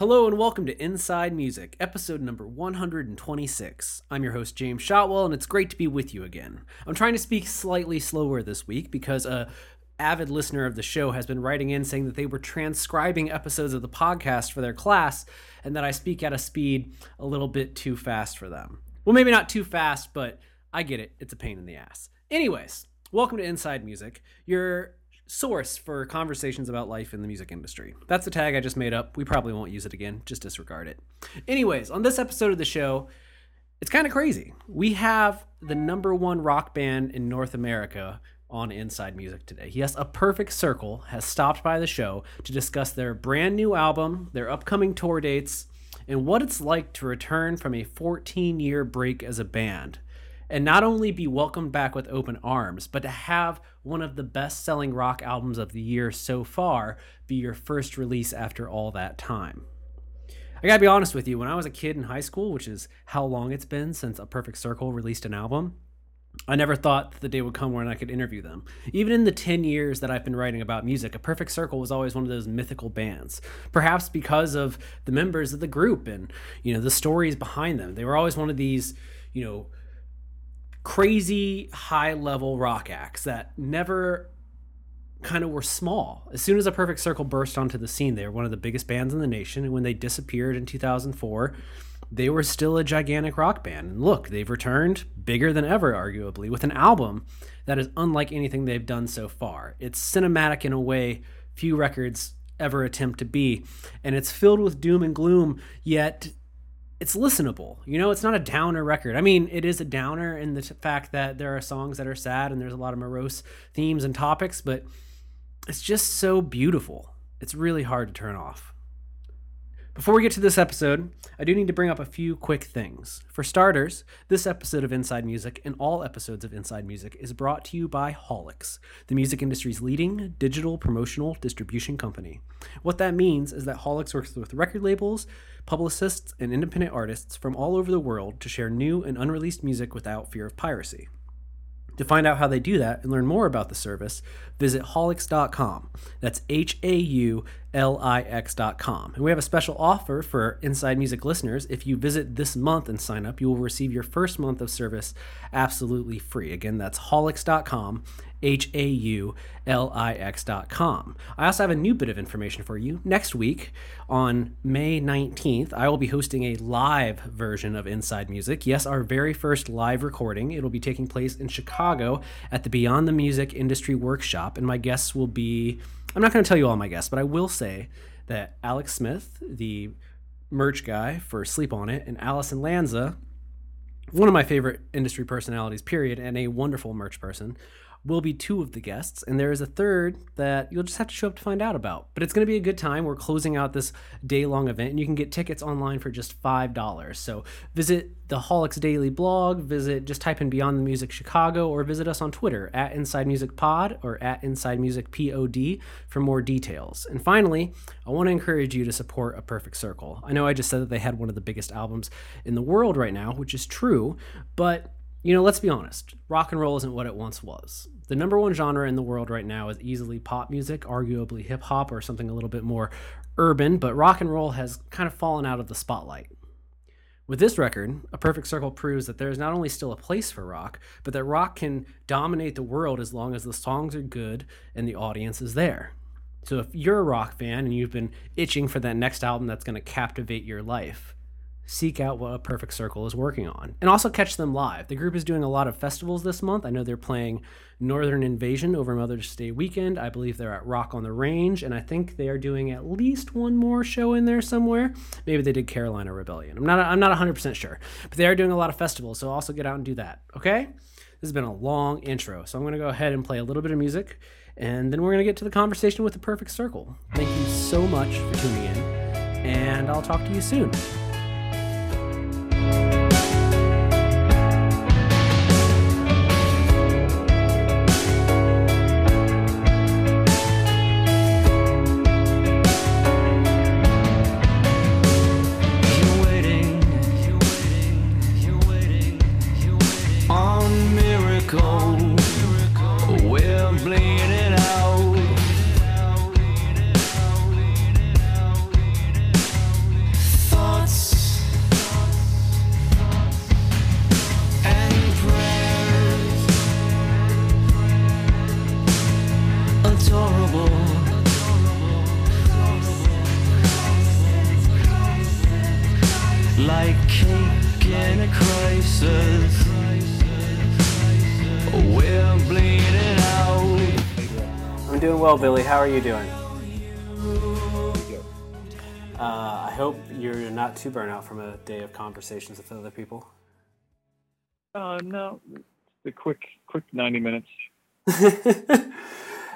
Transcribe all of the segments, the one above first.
Hello and welcome to Inside Music, episode number 126. I'm your host, James Shotwell, and it's great to be with you again. I'm trying to speak slightly slower this week because a avid listener of the show has been writing in saying that they were transcribing episodes of the podcast for their class and that I speak at a speed a little bit too fast for them. Well, maybe not too fast, but I get it. It's a pain in the ass. Anyways, welcome to Inside Music, your source for conversations about life in the music industry. That's the tag I just made up. We probably won't use it again. Just disregard it. Anyways, on this episode of the show, it's kind of crazy. We have the number one rock band in North America on Inside Music today. Yes, A Perfect Circle has stopped by the show to discuss their brand new album, their upcoming tour dates, and what it's like to return from a 14 year break as a band and not only be welcomed back with open arms, but to have one of the best selling rock albums of the year so far be your first release after all that time. I gotta be honest with you, when I was a kid in high school, which is how long it's been since A Perfect Circle released an album, I never thought that the day would come when I could interview them. Even in the 10 years that I've been writing about music, A Perfect Circle was always one of those mythical bands. Perhaps because of the members of the group and, you know, the stories behind them. They were always one of these, you know, crazy high level rock acts that never kind of were small. As soon as a perfect circle burst onto the scene, they were one of the biggest bands in the nation. And when they disappeared in 2004, they were still a gigantic rock band. And look, they've returned bigger than ever, arguably, with an album that is unlike anything they've done so far. It's cinematic in a way few records ever attempt to be. And it's filled with doom and gloom, yet it's listenable. You know, it's not a downer record. I mean, it is a downer in the t- fact that there are songs that are sad and there's a lot of morose themes and topics, but it's just so beautiful. It's really hard to turn off. Before we get to this episode, I do need to bring up a few quick things. For starters, this episode of Inside Music and all episodes of Inside Music is brought to you by Haulix, the music industry's leading digital promotional distribution company. What that means is that Haulix works with record labels, publicists, and independent artists from all over the world to share new and unreleased music without fear of piracy. To find out how they do that and learn more about the service, visit haulix.com. That's H A U L I X.com. And we have a special offer for Inside Music listeners. If you visit this month and sign up, you will receive your first month of service absolutely free. Again, that's haulix.com H A U L I X dot com. I also have a new bit of information for you. Next week, on May 19th, I will be hosting a live version of Inside Music. Yes, our very first live recording. It'll be taking place in Chicago at the Beyond the Music Industry Workshop, and my guests will be I'm not going to tell you all my guests, but I will say that Alex Smith, the merch guy for Sleep on It, and Allison Lanza, one of my favorite industry personalities, period, and a wonderful merch person, will be two of the guests, and there is a third that you'll just have to show up to find out about. But it's going to be a good time. We're closing out this day long event, and you can get tickets online for just $5. So visit the Haulix Daily blog, visit, just type in Beyond the Music Chicago, or visit us on Twitter at Inside Music Pod or at Inside Music POD for more details. And finally, I want to encourage you to support A Perfect Circle. I know I just said that they had one of the biggest albums in the world right now, which is true, but you know, let's be honest, rock and roll isn't what it once was. The number one genre in the world right now is easily pop music, arguably hip hop or something a little bit more urban, but rock and roll has kind of fallen out of the spotlight. With this record, A Perfect Circle proves that there is not only still a place for rock, but that rock can dominate the world as long as the songs are good and the audience is there. So if you're a rock fan and you've been itching for that next album that's going to captivate your life, seek out what a perfect circle is working on and also catch them live. The group is doing a lot of festivals this month. I know they're playing northern invasion over mother's day weekend. I believe they're at rock on the range and i think they are doing at least one more show in there somewhere. Maybe they did carolina rebellion. I'm not i'm not 100% sure but they are doing a lot of festivals so also get out and do that okay? This has been a long intro so i'm going to go ahead and play a little bit of music and then we're going to get to the conversation with the perfect circle. Thank you so much for tuning in and i'll talk to you soon How are you doing? Uh, I hope you're not too burnt out from a day of conversations with other people. Uh, no, the quick, quick ninety minutes.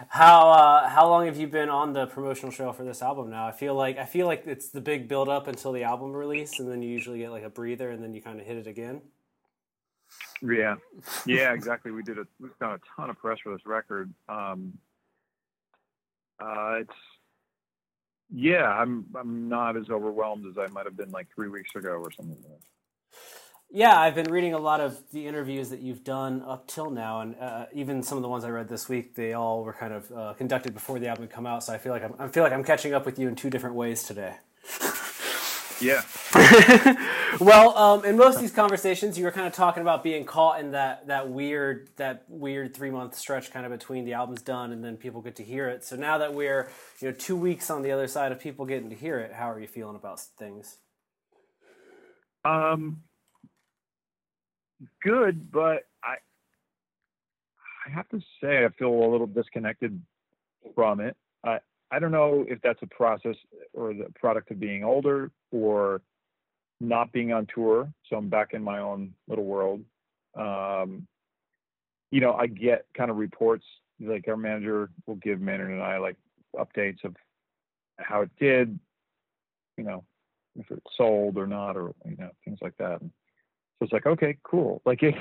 how uh, how long have you been on the promotional trail for this album now? I feel like I feel like it's the big build up until the album release, and then you usually get like a breather, and then you kind of hit it again. Yeah, yeah, exactly. We did a we've done a ton of press for this record. Um, uh, it's yeah, I'm I'm not as overwhelmed as I might have been like three weeks ago or something. Like yeah, I've been reading a lot of the interviews that you've done up till now, and uh, even some of the ones I read this week, they all were kind of uh, conducted before the album come out. So I feel like I'm, I feel like I'm catching up with you in two different ways today. Yeah. well, um, in most of these conversations, you were kind of talking about being caught in that that weird that weird three month stretch, kind of between the album's done and then people get to hear it. So now that we're you know two weeks on the other side of people getting to hear it, how are you feeling about things? Um, good, but I I have to say I feel a little disconnected from it. I I don't know if that's a process or the product of being older or not being on tour. So I'm back in my own little world. Um, you know, I get kind of reports like our manager will give Maynard and I like updates of how it did, you know, if it sold or not, or you know, things like that. So it's like, okay, cool. Like it,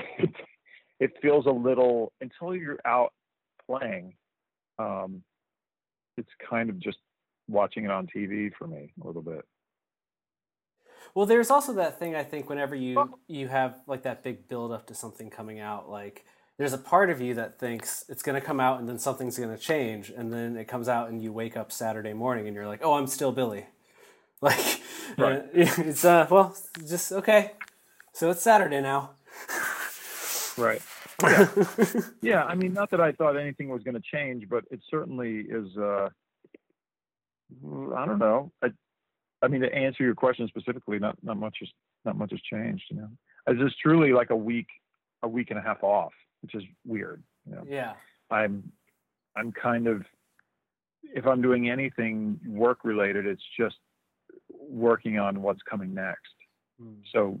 it feels a little until you're out playing. Um, it's kind of just watching it on TV for me a little bit. Well, there's also that thing I think whenever you you have like that big build up to something coming out, like there's a part of you that thinks it's going to come out and then something's going to change, and then it comes out and you wake up Saturday morning and you're like, oh, I'm still Billy. Like, right. it's uh, well, just okay. So it's Saturday now. right. Yeah. yeah. I mean, not that I thought anything was going to change, but it certainly is. Uh, I don't know. I, I mean, to answer your question specifically, not not much has not much has changed. You know, it's just truly like a week, a week and a half off, which is weird. You know? Yeah. I'm, I'm kind of, if I'm doing anything work related, it's just working on what's coming next. Mm. So,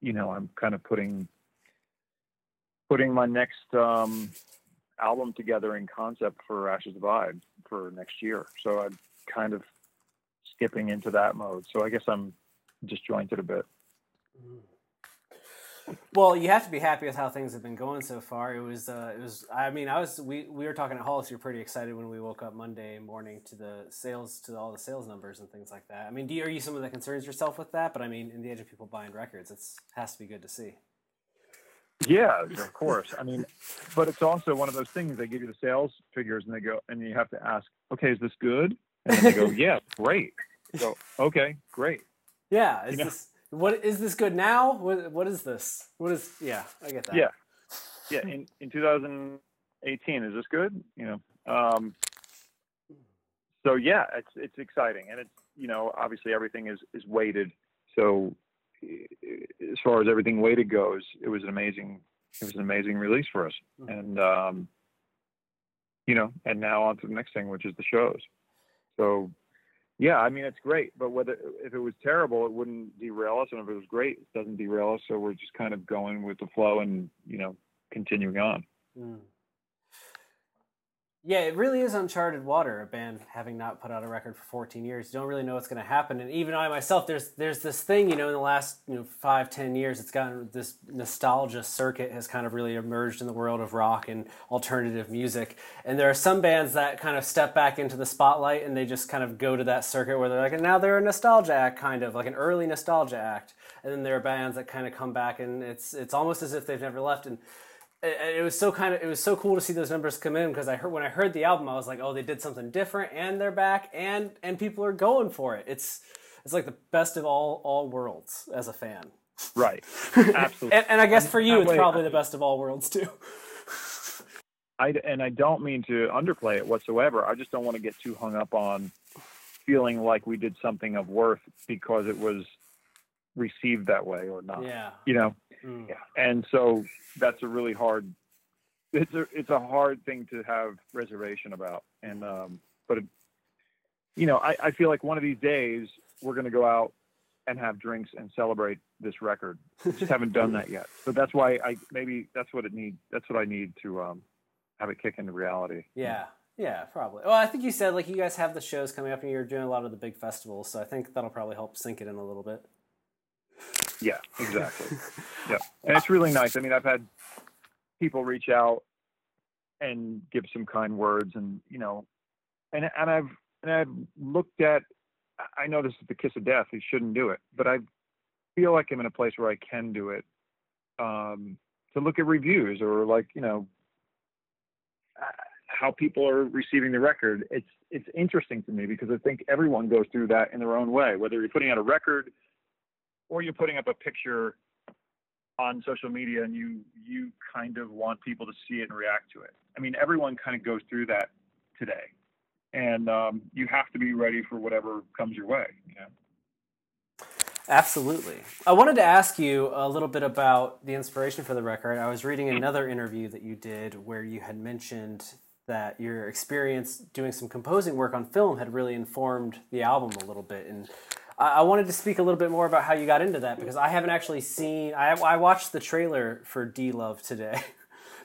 you know, I'm kind of putting putting my next um, album together in concept for Ashes Divide for next year. So I'm kind of skipping into that mode. So I guess I'm disjointed a bit. Well, you have to be happy with how things have been going so far. It was, uh, it was. I mean, I was. We we were talking at Haulix. You're pretty excited when we woke up Monday morning to the sales, to all the sales numbers and things like that. I mean, do you, are you someone that concerns yourself with that? But I mean, in the age of people buying records, it's has to be good to see. Yeah, of course. I mean, but it's also one of those things. They give you the sales figures, and they go, and you have to ask, okay, is this good? And they go, yeah, great. So okay, great. Yeah, is you know? this what is this good now? What what is this? What is yeah? I get that. Yeah, yeah. In in 2018, is this good? You know. Um, so yeah, it's it's exciting, and it's you know obviously everything is is weighted. So as far as everything weighted goes, it was an amazing it was an amazing release for us, mm-hmm. and um, you know, and now on to the next thing, which is the shows. So yeah, I mean it's great, but whether if it was terrible, it wouldn't derail us, and if it was great, it doesn't derail us. So we're just kind of going with the flow and you know continuing on. Mm. Yeah, it really is uncharted water. A band having not put out a record for 14 years, you don't really know what's going to happen. And even I myself, there's there's this thing, you know, in the last you know five ten years, it's gotten this nostalgia circuit has kind of really emerged in the world of rock and alternative music. And there are some bands that kind of step back into the spotlight and they just kind of go to that circuit where they're like, and now they're a nostalgia act, kind of like an early nostalgia act. And then there are bands that kind of come back and it's it's almost as if they've never left. And it was so kind of it was so cool to see those numbers come in because I heard when I heard the album I was like oh they did something different and they're back and and people are going for it. It's it's like the best of all all worlds as a fan. Right. Absolutely. And, and, I guess for you it's probably the best of all worlds too. I and I don't mean to underplay it whatsoever. I just don't want to get too hung up on feeling like we did something of worth because it was received that way or not. Yeah. You know, Mm. yeah. And so that's a really hard. It's a it's a hard thing to have reservation about, and um, but it, you know, I, I feel like one of these days we're going to go out and have drinks and celebrate this record. Just haven't done that yet. So that's why I maybe that's what it need. That's what I need to um, have it kick into reality. Yeah. Yeah, probably. Well, I think you said like you guys have the shows coming up and you're doing a lot of the big festivals, so I think that'll probably help sink it in a little bit. Yeah, exactly. yeah, and it's really nice. I mean, I've had people reach out and give some kind words, and you know, and and I've and I've looked at. I know this is the kiss of death. You shouldn't do it, but I feel like I'm in a place where I can do it. Um, to look at reviews or like you know uh, how people are receiving the record. It's it's interesting to me because I think everyone goes through that in their own way. Whether you're putting out a record or you're putting up a picture on social media and you you kind of want people to see it and react to it. I mean, everyone kind of goes through that today, and um, you have to be ready for whatever comes your way. You know? Absolutely. I wanted to ask you a little bit about the inspiration for the record. I was reading another interview that you did where you had mentioned that your experience doing some composing work on film had really informed the album a little bit. And I wanted to speak a little bit more about how you got into that because I haven't actually seen, I, I watched the trailer for D Love today.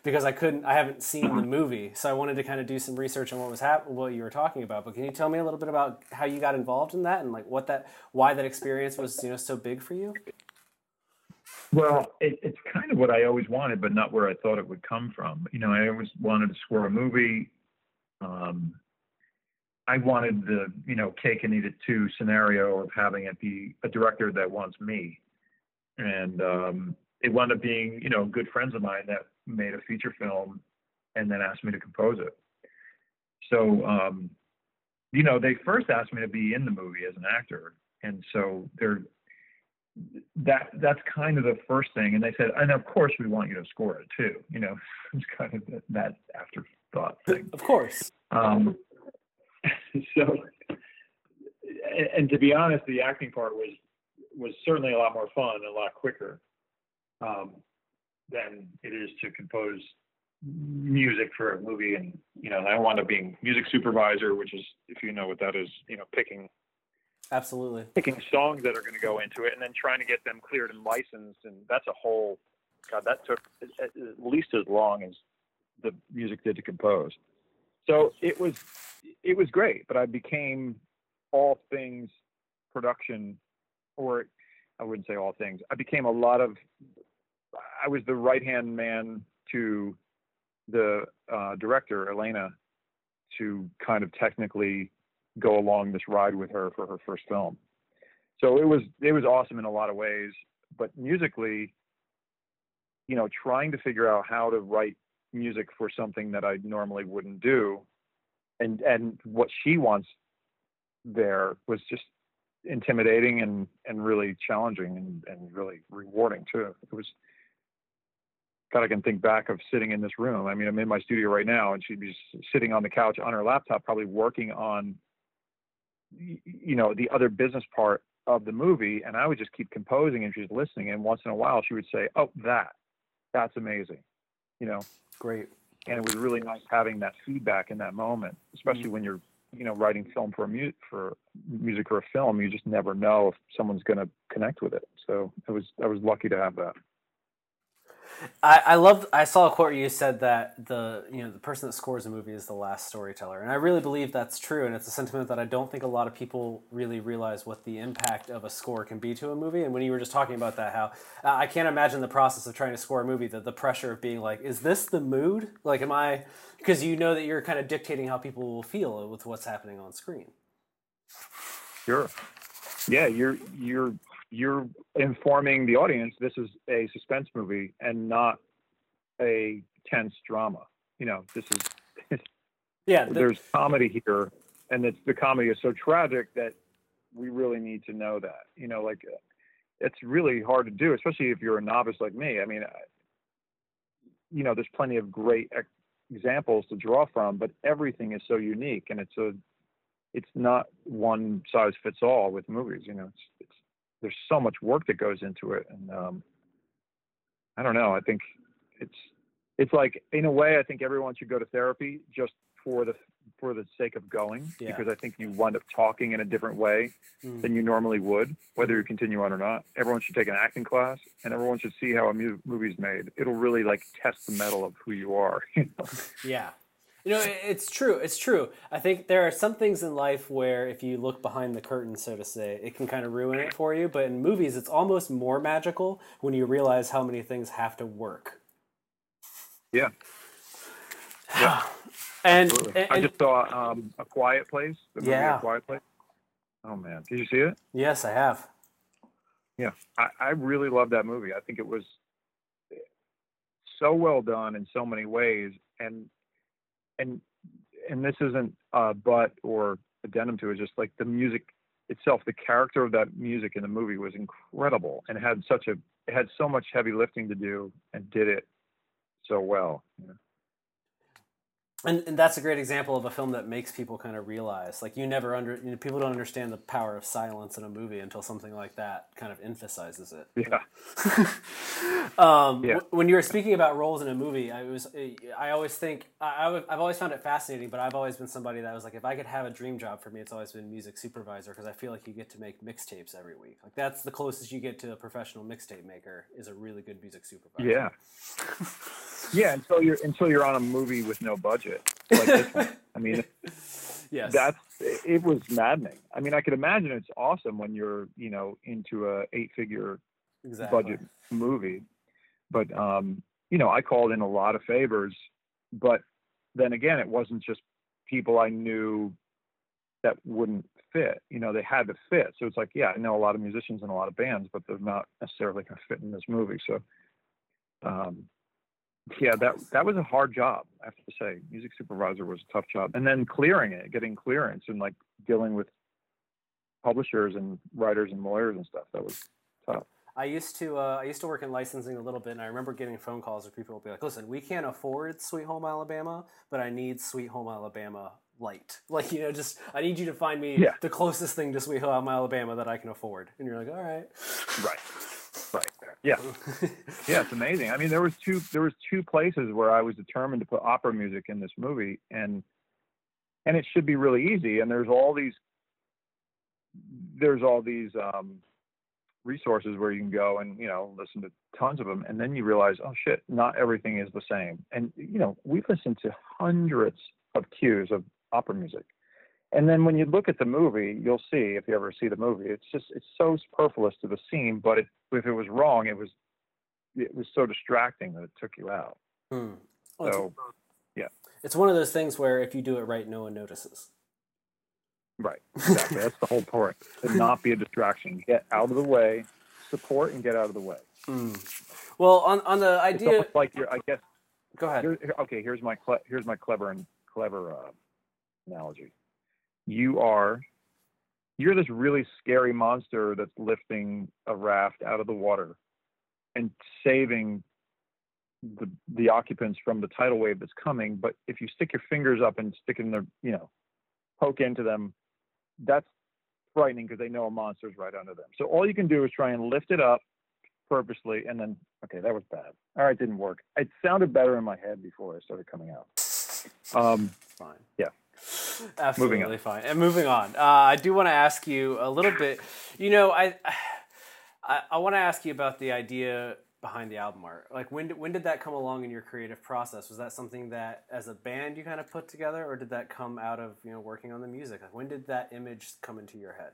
Because I couldn't, I haven't seen the movie, so I wanted to kind of do some research on what was hap- what you were talking about. But can you tell me a little bit about how you got involved in that and like what that, why that experience was, you know, so big for you? Well, it, it's kind of what I always wanted, but not where I thought it would come from. You know, I always wanted to score a movie. Um, I wanted the, you know, cake and eat it too scenario of having it be a director that wants me. And um, it wound up being, you know, good friends of mine that made a feature film and then asked me to compose it. So, um, you know, they first asked me to be in the movie as an actor. And so they're, that that's kind of the first thing. And they said, and of course we want you to score it too. You know, it's kind of that, afterthought thing. Of course. Um, so, and, to be honest, the acting part was was certainly a lot more fun and a lot quicker um, than it is to compose music for a movie. And you know, I wound up being music supervisor, which is, if you know what that is, you know, picking Absolutely. picking songs that are going to go into it and then trying to get them cleared and licensed and that's a whole god that took at least as long as the music did to compose so it was it was great but i became all things production or i wouldn't say all things i became a lot of i was the right hand man to the uh, director elena to kind of technically go along this ride with her for her first film. So it was it was awesome in a lot of ways, but musically, you know, trying to figure out how to write music for something that I normally wouldn't do, and and what she wants there was just intimidating and and really challenging and and really rewarding too. It was. God, I can think back of sitting in this room. I mean, I'm in my studio right now, and she'd be sitting on the couch on her laptop, probably working on you know the other business part of the movie and i would just keep composing and she's listening and once in a while she would say oh that that's amazing you know Great. And it was really nice having that feedback in that moment especially mm-hmm. when you're you know writing film for a mu- for music for a film you just never know if someone's going to connect with it. So i was i was lucky to have that I, I love. I saw a quote where you said that the you know the person that scores a movie is the last storyteller, and I really believe that's true. And it's a sentiment that I don't think a lot of people really realize what the impact of a score can be to a movie. And when you were just talking about that, how uh, I can't imagine the process of trying to score a movie, the the pressure of being like, is this the mood? Like, am I? Because you know that you're kind of dictating how people will feel with what's happening on screen. Sure. Yeah, you're you're you're informing the audience this is a suspense movie and not a tense drama. You know, this is Yeah. the- there's comedy here, and it's the comedy is so tragic that we really need to know that. You know, like it's really hard to do, especially if you're a novice like me. I mean, I, you know, there's plenty of great ex- examples to draw from, but everything is so unique, and it's a it's not one size fits all with movies. You know, it's there's so much work that goes into it, and um, I don't know. I think it's it's like in a way, I think everyone should go to therapy just for the for the sake of going Yeah. because I think you wind up talking in a different way Mm. than you normally would, whether you continue on or not. Everyone should take an acting class, and everyone should see how a mu- movie's made. It'll really like test the mettle of who you are. You know? Yeah. You know, it's true. It's true. I think there are some things in life where if you look behind the curtain, so to say, it can kind of ruin it for you. But in movies, it's almost more magical when you realize how many things have to work. Yeah. And, Absolutely. and, I just saw um, a Quiet Place. The movie Yeah. A Quiet Place. Oh man, did you see it? yes, I have. Yeah, I, I really love that movie. I think it was so well done in so many ways, and and and this isn't uh, a but or addendum to it. Just like the music itself, the character of that music in the movie was incredible, and had such a it had so much heavy lifting to do, and did it so well. And, and that's a great example of a film that makes people kind of realize, like you never under, you know, people don't understand the power of silence in a movie until something like that kind of emphasizes it. Yeah, Um, Yeah. wh- When you were speaking about roles in a movie, I was I always think I, I- I've always found it fascinating, but I've always been somebody that was like, if I could have a dream job for me, it's always been music supervisor because I feel like you get to make mixtapes every week. Like that's the closest you get to a professional mixtape maker is a really good music supervisor. yeah, yeah. Until you're until you're on a movie with no budget like. I mean. Yes. that's it was maddening. I mean, I could imagine it's awesome when you're, you know, into a eight figure exactly. budget movie. But um, you know, I called in a lot of favors, but then again, it wasn't just people I knew that wouldn't fit. You know, they had to fit. So it's like, yeah, I know a lot of musicians and a lot of bands, but they're not necessarily going to fit in this movie. So, um, yeah, that that was a hard job. I have to say, music supervisor was a tough job, and then clearing it, getting clearance, and like dealing with publishers and writers and lawyers and stuff. That was tough. I used to uh, I used to work in licensing a little bit, and I remember getting phone calls where people would be like, "Listen, we can't afford Sweet Home Alabama, but I need Sweet Home Alabama light. Like, you know, just I need you to find me Yeah. the closest thing to Sweet Home Alabama that I can afford." And you're like, "All right." Right. Right. Yeah. Yeah, it's amazing. I mean, there was two there was two places where I was determined to put opera music in this movie, and and it should be really easy. And there's all these there's all these um, resources where you can go and you know listen to tons of them, and then you realize, oh shit, not everything is the same. And you know, we've listened to hundreds of cues of opera music. And then when you look at the movie, you'll see if you ever see the movie, it's just it's so superfluous to the scene. But it, if it was wrong, it was it was so distracting that it took you out. Hmm. Well, it's- So it's one of those things where if you do it right, no one notices. right, exactly. That's the whole point. To not be a distraction. Get out of the way, support, and get out of the way. Hmm. Well, on on the idea, almost like you're. I guess. go ahead. Here, here- okay, here's my cle- here's my clever and clever uh, analogy. You are you're this really scary monster that's lifting a raft out of the water and saving the the occupants from the tidal wave that's coming. But if you stick your fingers up and stick in their you know poke into them, that's frightening because they know a monster's right under them. So all you can do is try and lift it up purposely and then okay that was bad all right didn't work it sounded better in my head before i started coming out um fine. Yeah. Absolutely Moving on. fine. And moving on, uh, I do want to ask you a little bit. You know, I I, I want to ask you about the idea behind the album art. Like, when did, when did that come along in your creative process? Was that something that, as a band, you kind of put together, or did that come out of you know working on the music? Like, when did that image come into your head?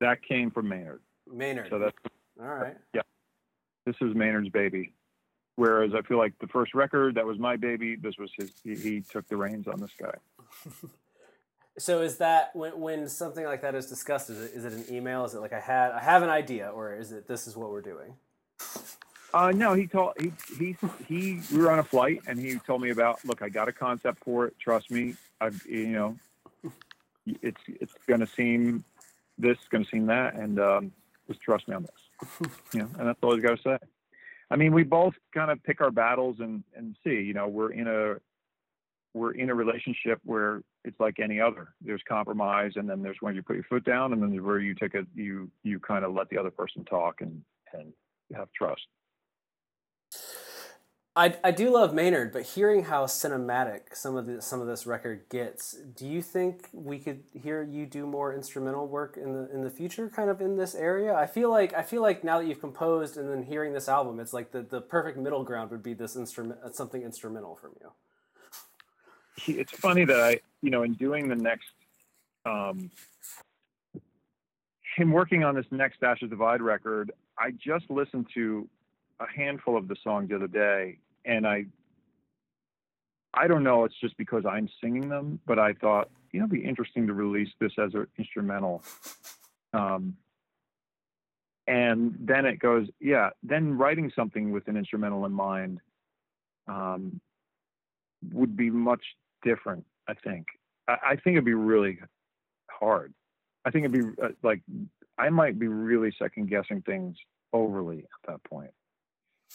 that came from maynard Maynard. so that's All right. Yeah, this is maynard's baby whereas i feel like the first record that was my baby this was his he, he took the reins on this guy So is that when when something like that is discussed? Is it is it an email? Is it like I had I have an idea, or is it this is what we're doing? Uh, no, he told he he he. We were on a flight, and he told me about. Look, I got a concept for it. Trust me. I've you know, it's it's going to seem this, going to seem that, and um, just trust me on this. You know, and that's all he's got to say. I mean, we both kind of pick our battles and and see. You know, we're in a we're in a relationship where it's like any other. There's compromise, and then there's when you put your foot down, and then there's where you take a you you kind of let the other person talk and and have trust. I, I do love Maynard, but hearing how cinematic some of the some of this record gets, do you think we could hear you do more instrumental work in the in the future, kind of in this area? I feel like I feel like now that you've composed and then hearing this album, it's like the, the perfect middle ground would be this instrument something instrumental from you. It's funny that I you know in doing the next um, in working on this next Ashes Divide record, I just listened to a handful of the songs the other day and I I don't know, it's just because I'm singing them, but I thought, you know, it'd be interesting to release this as an instrumental. Um, and then it goes, yeah, then writing something with an instrumental in mind um, would be much different, I think. I, I, think it'd be really hard. I think it'd be uh, like, I might be really second guessing things overly at that point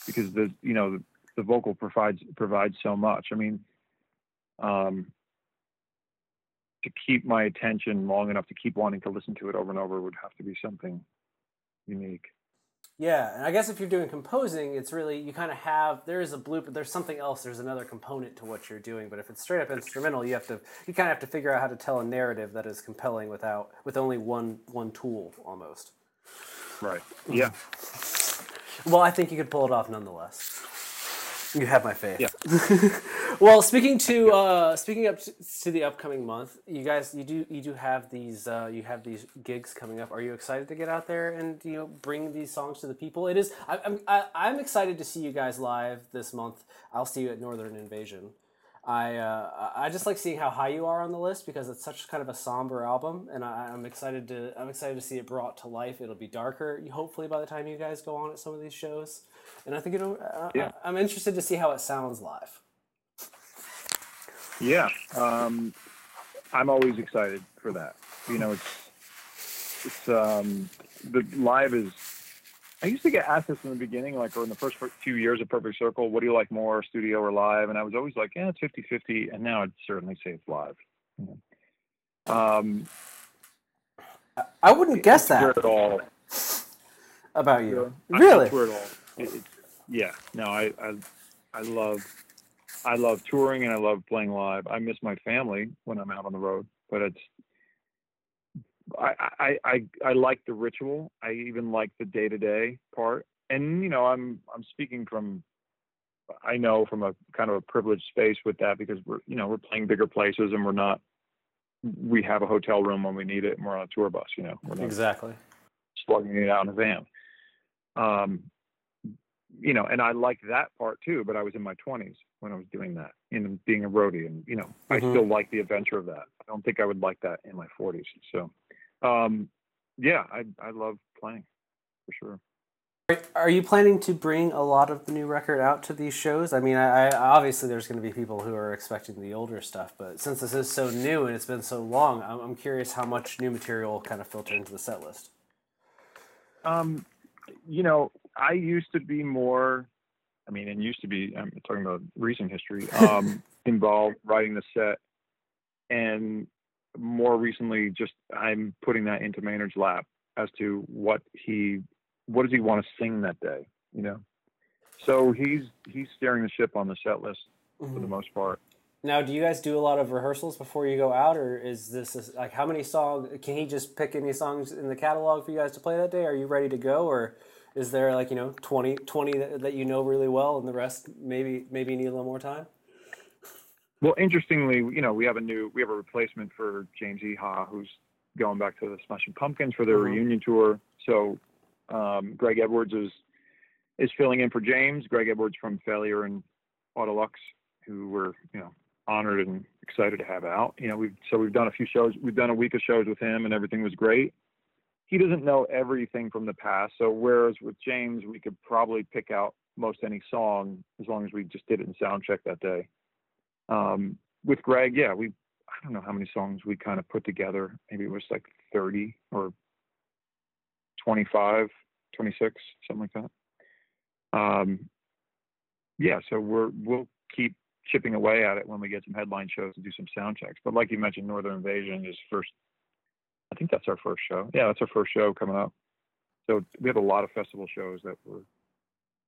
because the, you know, the vocal provides provides so much. I mean, um, to keep my attention long enough to keep wanting to listen to it over and over would have to be something unique. Yeah, and I guess if you're doing composing, it's really you kind of have there is a blueprint. There's something else. There's another component to what you're doing. But if it's straight up instrumental, you have to you kind of have to figure out how to tell a narrative that is compelling without with only one one tool almost. Right. Yeah. well, I think you could pull it off nonetheless. You have my faith. Yeah. well, speaking to uh, speaking up to the upcoming month, you guys, you do you do have these uh, you have these gigs coming up. Are you excited to get out there and you know bring these songs to the people? It is. I, I'm I, I'm excited to see you guys live this month. I'll see you at Northern Invasion. I uh, I just like seeing how high you are on the list because it's such kind of a somber album, and I, am excited to I'm excited to see it brought to life. It'll be darker, hopefully, by the time you guys go on at some of these shows and I think it'll. Uh, yeah. I, am interested to see how it sounds live. Yeah, um, I'm always excited for that. You know, it's it's um, the live is. I used to get asked this in the beginning, like, or in the first few years of Perfect Circle, what do you like more, studio or live? And I was always like, yeah, it's 50 50. And now I'd certainly say it's live. Um, I wouldn't guess that. At all. About you. Really? It, yeah, no, I, I, I love, I love touring and I love playing live. I miss my family when I'm out on the road, but it's, I, I, I, I like the ritual. I even like the day to day part. And, you know, I'm, I'm speaking from, I know from a kind of a privileged space with that because we're, you know, we're playing bigger places and we're not, we have a hotel room when we need it and we're on a tour bus, you know, we're not exactly slugging it out in a van. Um, you know, and I like that part too, but I was in my 20s when I was doing that and being a roadie. And, you know, mm-hmm. I still like the adventure of that. I don't think I would like that in my 40s. So, um, yeah, I, I love playing for sure. Are you planning to bring a lot of the new record out to these shows? I mean, I, I obviously there's going to be people who are expecting the older stuff, but since this is so new and it's been so long, I'm, I'm curious how much new material kind of filter into the set list. Um, you know, I used to be more, I mean, and used to be, I'm talking about recent history, um, involved writing the set. And more recently, just I'm putting that into Maynard's lap as to what he, what does he want to sing that day, you know? So he's, he's steering the ship on the set list mm-hmm. for the mm-hmm. most part. Now, do you guys do a lot of rehearsals before you go out, or is this like how many songs? Can he just pick any songs in the catalog for you guys to play that day? Are you ready to go, or is there like you know 20, 20 that, that you know really well and the rest maybe maybe need a little more time? Well interestingly you know we have a new we have a replacement for James Iha who's going back to the smashing pumpkins for their mm-hmm. reunion tour. So um, greg edwards is is filling in for james. Greg edwards from failure and autolux who we're you know honored and excited to have out. You know we've so we've done a few shows we've done a week of shows with him and everything was great he doesn't know everything from the past. So whereas with James, we could probably pick out most any song as long as we just did it in sound check that day. Um, with Greg, yeah, we I don't know how many songs we kind of put together. Maybe it was like 30 or 25, 26, something like that. Um, yeah, so we're we'll keep chipping away at it when we get some headline shows and do some sound checks. But like you mentioned, Northern Invasion is first. I think that's our first show. Yeah, that's our first show coming up. So we have a lot of festival shows that we're,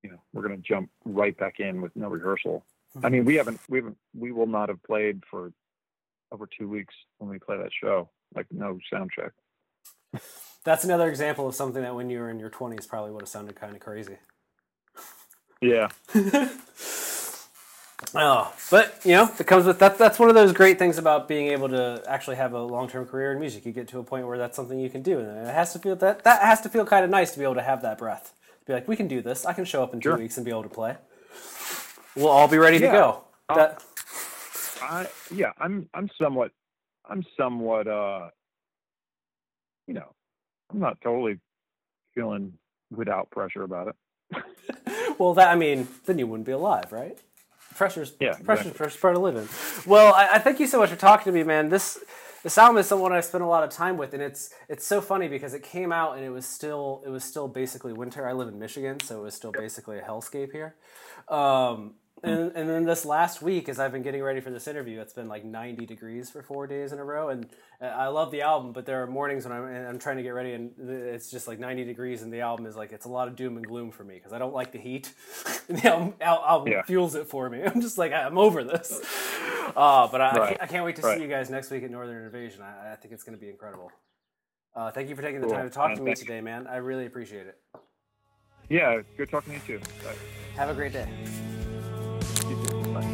you know, we're going to jump right back in with no rehearsal. I mean, we haven't, we haven't, we will not have played for over two weeks when we play that show, like no sound check. That's another example of something that when you were in your 20s probably would have sounded kind of crazy. Yeah. Oh, but you know, it comes with that. That's one of those great things about being able to actually have a long-term career in music. You get to a point where that's something you can do, and it has to feel that that has to feel kind of nice to be able to have that breath. To be like, we can do this. I can show up in two Sure. weeks and be able to play. We'll all be ready to go. Uh, That, I yeah, I'm I'm somewhat I'm somewhat uh you know, I'm not totally feeling without pressure about it. well, that I mean, then you wouldn't be alive, right? Pressure's Yeah, pressure's, exactly. pressure's part of living. Well, I, I thank you so much for talking to me, man. This this album is someone I spent a lot of time with, and it's it's so funny because it came out and it was still it was still basically winter. I live in Michigan, so it was still basically a hellscape here. Um, and, and then this last week, as I've been getting ready for this interview, it's been like 90 degrees for four days in a row. And uh, I love the album, but there are mornings when I'm, and I'm trying to get ready and it's just like 90 degrees, and the album is like, it's a lot of doom and gloom for me because I don't like the heat. and the album, al- album Yeah. fuels it for me. I'm just like, I'm over this. Uh, but I, I, can't, I can't wait to Right. see you guys next week at Northern Invasion. I, I think it's going to be incredible. Uh, thank you for taking the Cool. time to talk And to me thank- today, man. I really appreciate it. Yeah, good talking to you too. Bye. Have a great day. Bye.